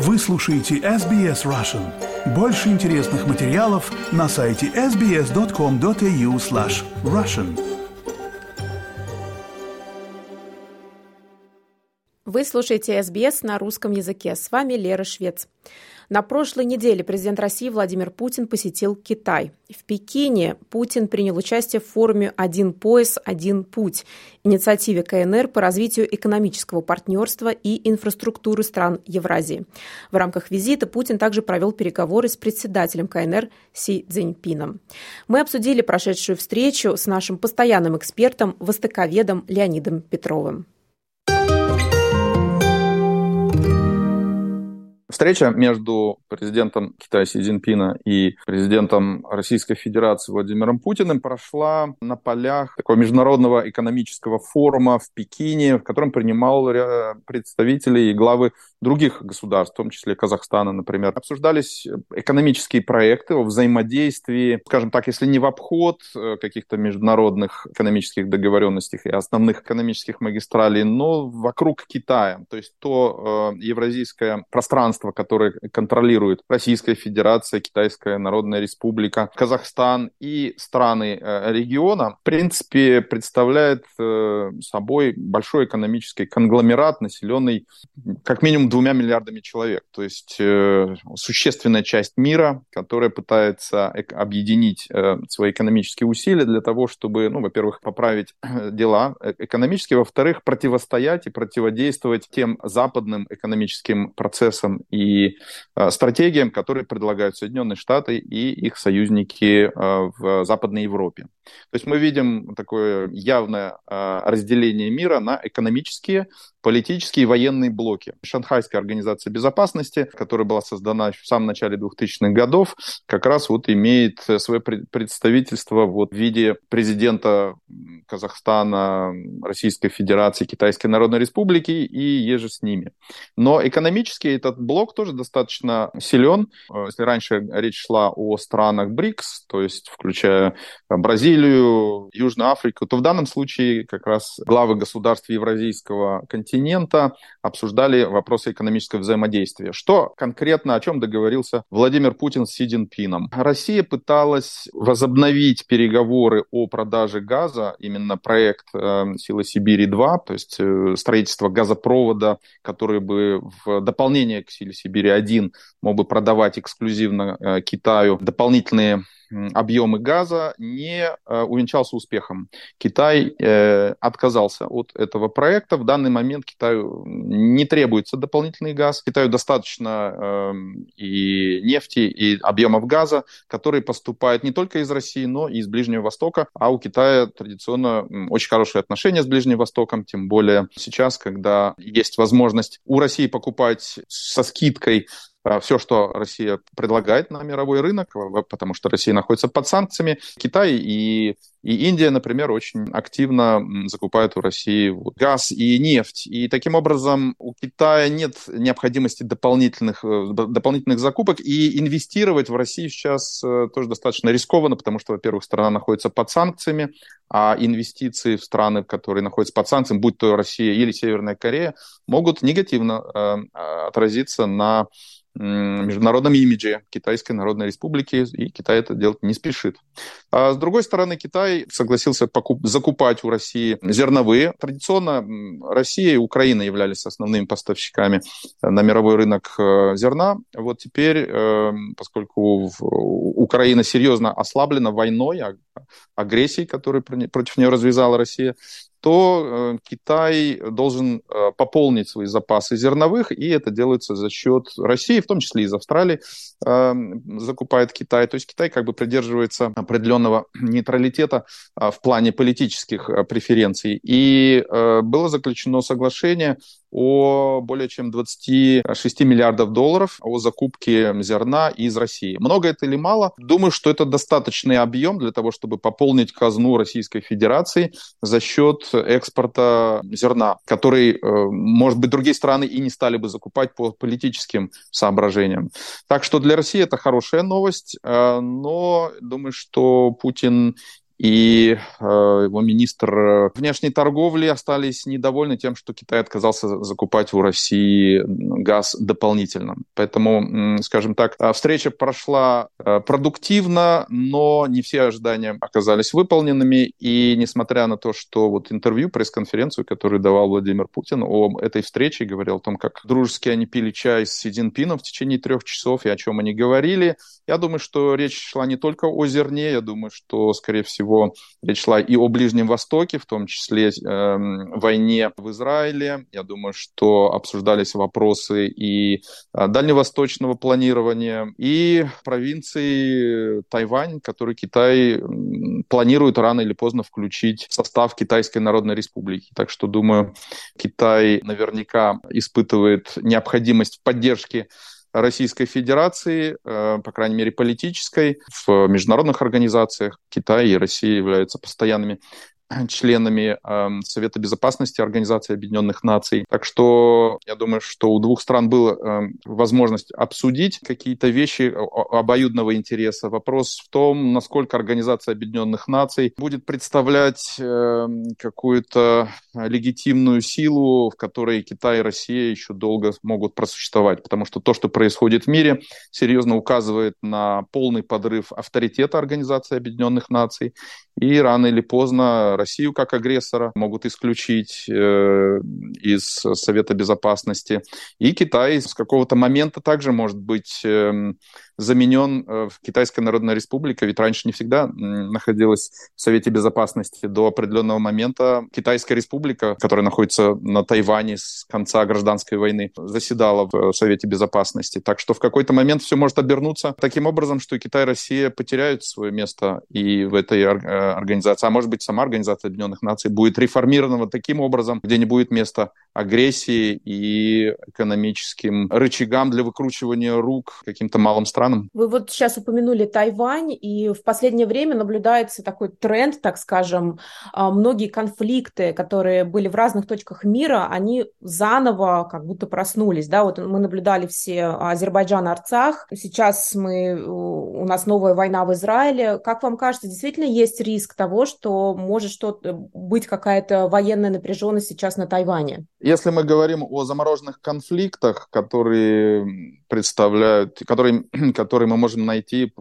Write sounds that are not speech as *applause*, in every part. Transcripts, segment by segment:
Вы слушаете SBS Russian. Больше интересных материалов на сайте sbs.com.au slash russian. Вы слушаете SBS на русском языке. С вами Лера Швец. На прошлой неделе президент России Владимир Путин посетил Китай. В Пекине Путин принял участие в форуме «Один пояс, один путь» инициативе КНР по развитию экономического партнерства и инфраструктуры стран Евразии. В рамках визита Путин также провел переговоры с председателем КНР Си Цзиньпином. Мы обсудили прошедшую встречу с нашим постоянным экспертом, востоковедом Леонидом Петровым. Встреча между президентом Китая Си Цзиньпина и президентом Российской Федерации Владимиром Путиным прошла на полях такого международного экономического форума в Пекине, в котором принимал представители и главы других государств, в том числе Казахстана, например. Обсуждались экономические проекты о взаимодействии, скажем так, если не в обход э, каких-то международных экономических договоренностей и основных экономических магистралей, но вокруг Китая. То есть то э, евразийское пространство, которое контролирует Российская Федерация, Китайская Народная Республика, Казахстан и страны э, региона, в принципе, представляет э, собой большой экономический конгломерат, населенный как минимум двумя миллиардами человек. То есть э, существенная часть мира, которая пытается объединить свои экономические усилия для того, чтобы, ну, во-первых, поправить дела э, экономические, во-вторых, противостоять и противодействовать тем западным экономическим процессам и э, стратегиям, которые предлагают Соединенные Штаты и их союзники э, в Западной Европе. То есть мы видим такое явное э, разделение мира на экономические, политические и военные блоки. Шанхайская организация безопасности, которая была создана в самом начале 2000-х годов, как раз вот имеет свое представительство вот в виде президента Казахстана, Российской Федерации, Китайской Народной Республики и еже с ними. Но экономически этот блок тоже достаточно силен. Э, если раньше речь шла о странах БРИКС, то есть включая Бразилию, Южную Африку, то в данном случае как раз главы государств Евразийского континента обсуждали вопросы экономического взаимодействия. Что конкретно, о чем договорился Владимир Путин с Си Цзиньпином? Россия пыталась возобновить переговоры о продаже газа, именно проект э, «Сила Сибири-2», то есть э, строительство газопровода, который бы в дополнение к «Силе Сибири-1» мог бы продавать эксклюзивно э, Китаю дополнительные объемы газа не э, увенчался успехом. Китай э, отказался от этого проекта. В данный момент Китаю не требуется дополнительный газ. Китаю достаточно эм, и нефти, и объемов газа, которые поступают не только из России, но и из Ближнего Востока. А у Китая традиционно очень хорошие отношения с Ближним Востоком, тем более сейчас, когда есть возможность у России покупать со скидкой все, что Россия предлагает на мировой рынок, потому что Россия находится под санкциями. Китай и, и Индия, например, очень активно закупают у России газ и нефть. И таким образом у Китая нет необходимости дополнительных, э, дополнительных закупок. И инвестировать в Россию сейчас э, тоже достаточно рискованно, потому что, во-первых, страна находится под санкциями, а инвестиции в страны, которые находятся под санкциями, будь то Россия или Северная Корея, могут негативно э, отразиться на международном имидже Китайской Народной Республики, и Китай это делать не спешит. А с другой стороны, Китай согласился покуп- закупать у России зерновые. Традиционно Россия и Украина являлись основными поставщиками на мировой рынок э, зерна. Вот теперь, э, поскольку Украина серьезно ослаблена войной, а, агрессией, которую против нее развязала Россия, то э, Китай должен э, пополнить свои запасы зерновых, и это делается за счет России, в том числе из Австралии э, закупает Китай. То есть Китай как бы придерживается определенного *clears throat* нейтралитета в плане политических преференций. И было заключено соглашение о более чем 26 миллиардов долларов о закупке зерна из России. Много это или мало? Думаю, что это достаточный объем для того, чтобы пополнить казну Российской Федерации за счет экспорта зерна, который, э, может быть, другие страны и не стали бы закупать по политическим соображениям. Так что для России это хорошая новость, э, но думаю, что Путин и э, его министр внешней торговли остались недовольны тем, что Китай отказался закупать у России газ дополнительно. Поэтому, скажем так, встреча прошла продуктивно, но не все ожидания оказались выполненными. И несмотря на то, что вот интервью, пресс-конференцию, которую давал Владимир Путин о этой встрече, говорил о том, как дружески они пили чай с Си Цзиньпином в течение трех часов и о чем они говорили. Я думаю, что речь шла не только о зерне, я думаю, что, скорее всего, речь шла и о Ближнем Востоке, в том числе э, войне в Израиле. Я думаю, что обсуждались вопросы и э, дальневосточного планирования, и провинции Тайвань, который Китай планирует рано или поздно включить в состав Китайской Народной Республики. Так что, думаю, Китай наверняка испытывает необходимость в поддержке Российской Федерации, э, по крайней мере политической, в международных организациях. Китай и Россия являются постоянными *clears throat* членами э, Совета Безопасности Организации Объединенных Наций. Так что я думаю, что у двух стран была э, возможность обсудить какие-то вещи обоюдного интереса. Вопрос в том, насколько Организация Объединенных Наций будет представлять э, какую-то легитимную силу, в которой Китай и Россия еще долго могут просуществовать. Потому что то, что происходит в мире, серьезно указывает на полный подрыв авторитета Организации Объединенных Наций. И рано или поздно Россию как агрессора могут исключить э, из Совета Безопасности. И Китай с какого-то момента также может быть э, заменен э, в Китайская Народная Республика, ведь раньше не всегда находилась в Совете Безопасности. До определенного момента Китайская Республика, которая находится на Тайване с конца гражданской войны, заседала в Совете Безопасности. Так что в какой-то момент все может обернуться таким образом, что Китай и Россия потеряют свое место и в этой э, организации. А может быть, сама Организация Объединенных Наций будет реформирована таким образом, где не будет места агрессии и экономическим рычагам для выкручивания рук каким-то малым странам. Вы вот сейчас упомянули Тайвань, и в последнее время наблюдается такой тренд, так скажем, а, многие конфликты, которые были в разных точках мира, они заново как будто проснулись, да, вот мы наблюдали все Азербайджан, Арцах, сейчас мы, у нас новая война в Израиле. Как вам кажется, действительно есть риск того, что может что-то быть какая-то военная напряженность сейчас на Тайване? Если мы говорим о замороженных конфликтах, которые представляют, которые *clears throat* которые мы можем найти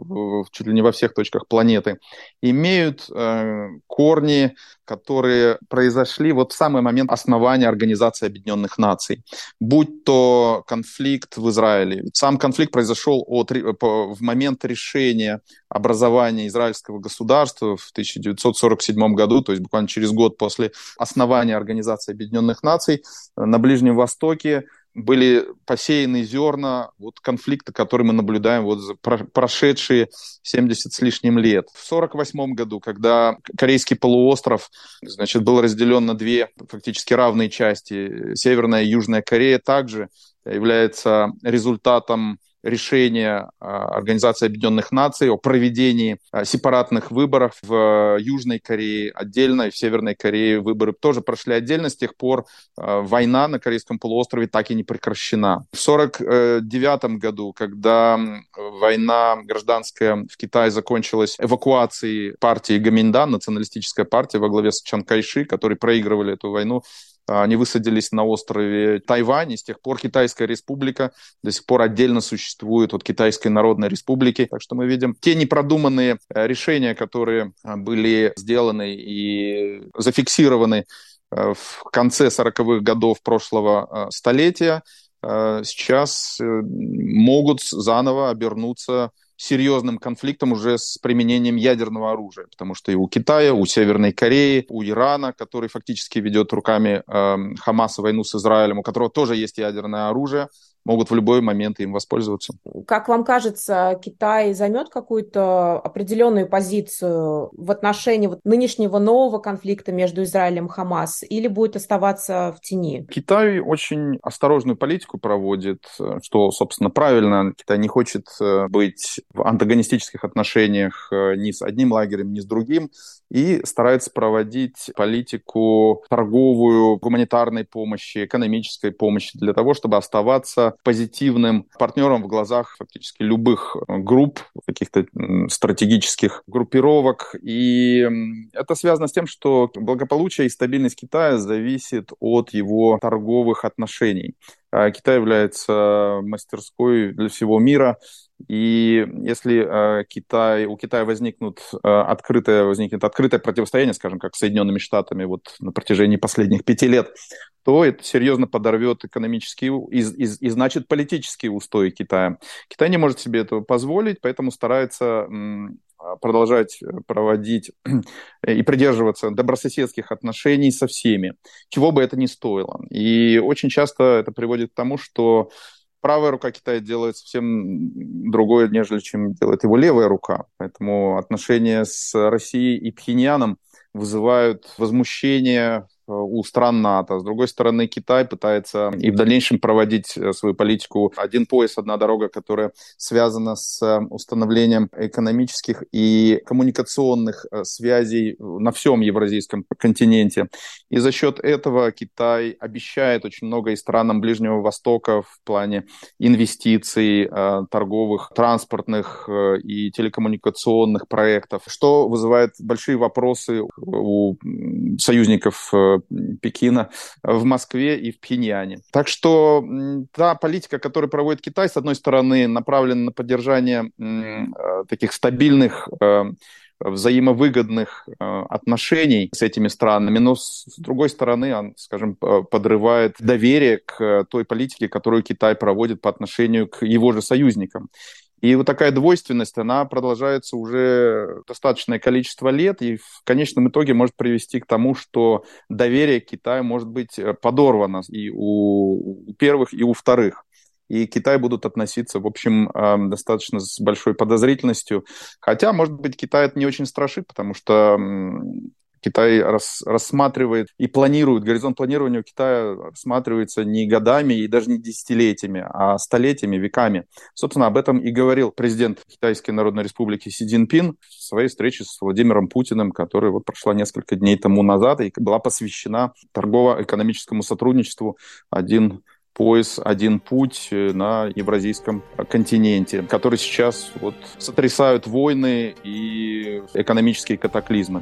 чуть ли не во всех точках планеты, имеют э, корни, которые произошли вот в самый момент основания Организации Объединенных Наций. Будь то конфликт в Израиле. Сам конфликт произошел от, по, в момент решения образования израильского государства в 1947 году, то есть буквально через год после основания Организации Объединенных Наций на Ближнем Востоке были посеяны зерна вот конфликта, который мы наблюдаем вот за прошедшие 70 с лишним лет. В 1948 году, когда Корейский полуостров значит, был разделен на две фактически равные части, Северная и Южная Корея также является результатом решение а, Организации Объединенных Наций о проведении а, сепаратных выборов в Южной Корее отдельно и в Северной Корее выборы тоже прошли отдельно. С тех пор а, война на Корейском полуострове так и не прекращена. В 1949 году, когда война гражданская в Китае закончилась эвакуацией партии Гаминдан, националистическая партия во главе с Чан Кайши, которые проигрывали эту войну, они высадились на острове Тайвань, и с тех пор Китайская республика до сих пор отдельно существует от Китайской Народной Республики. Так что мы видим те непродуманные э, решения, которые э, были сделаны и зафиксированы э, в конце 40-х годов прошлого столетия, сейчас могут заново обернуться серьезным конфликтом уже с применением ядерного оружия, потому что и у Китая, у Северной Кореи, у Ирана, который фактически ведет руками э, Хамаса войну с Израилем, у которого тоже есть ядерное оружие, могут в любой момент им воспользоваться. Как вам кажется, Китай займет какую-то определенную позицию в отношении вот нынешнего нового конфликта между Израилем и Хамас или будет оставаться в тени? Китай очень осторожную политику проводит, что, собственно, правильно. Китай не хочет э, быть в антагонистических отношениях э, ни с одним лагерем, ни с другим и старается проводить политику торговую, гуманитарной помощи, экономической помощи для того, чтобы оставаться позитивным партнером в глазах фактически любых групп, каких-то стратегических группировок. И это связано с тем, что благополучие и стабильность Китая зависит от его торговых отношений. А Китай является мастерской для всего мира. И если э, Китай, у Китая возникнут э, открытое, возникнет открытое противостояние, скажем, как с Соединенными Штатами вот на протяжении последних пяти лет, то это серьезно подорвет экономические и, и, и значит политические устои Китая. Китай не может себе этого позволить, поэтому старается продолжать проводить и придерживаться добрососедских отношений со всеми, чего бы это ни стоило. И очень часто это приводит к тому, что правая рука Китая делает совсем другое, нежели чем делает его левая рука. Поэтому отношения с Россией и Пхеньяном вызывают возмущение у стран НАТО. С другой стороны, Китай пытается и в дальнейшем проводить э, свою политику «один пояс, одна дорога», которая связана с э, установлением экономических и коммуникационных связей на всем евразийском континенте. И за счет этого Китай обещает очень много и странам Ближнего Востока в плане инвестиций, торговых, транспортных и телекоммуникационных проектов, что вызывает большие вопросы у союзников Пекина в Москве и в Пхеньяне. Так что та политика, которую проводит Китай, с одной стороны, направлена на поддержание э, таких стабильных э, взаимовыгодных э, отношений с этими странами, но с другой стороны, он, скажем, подрывает доверие к той политике, которую Китай проводит по отношению к его же союзникам. И вот такая двойственность, она продолжается уже достаточное количество лет, и в конечном итоге может привести к тому, что доверие к Китаю может быть э, подорвано и у, первых, и у вторых и к Китаю будут относиться, в общем, эм, достаточно с большой подозрительностью. Хотя, может быть, Китай это не очень страшит, потому что Китай рас, рассматривает и планирует, горизонт планирования у Китая рассматривается не годами и даже не десятилетиями, а столетиями, веками. Собственно, об этом и говорил президент Китайской Народной Республики Си Цзиньпин в своей встрече с Владимиром Путиным, которая вот прошла несколько дней тому назад и была посвящена торгово-экономическому сотрудничеству один пояс, один путь на евразийском континенте, который сейчас вот сотрясают войны и экономические катаклизмы.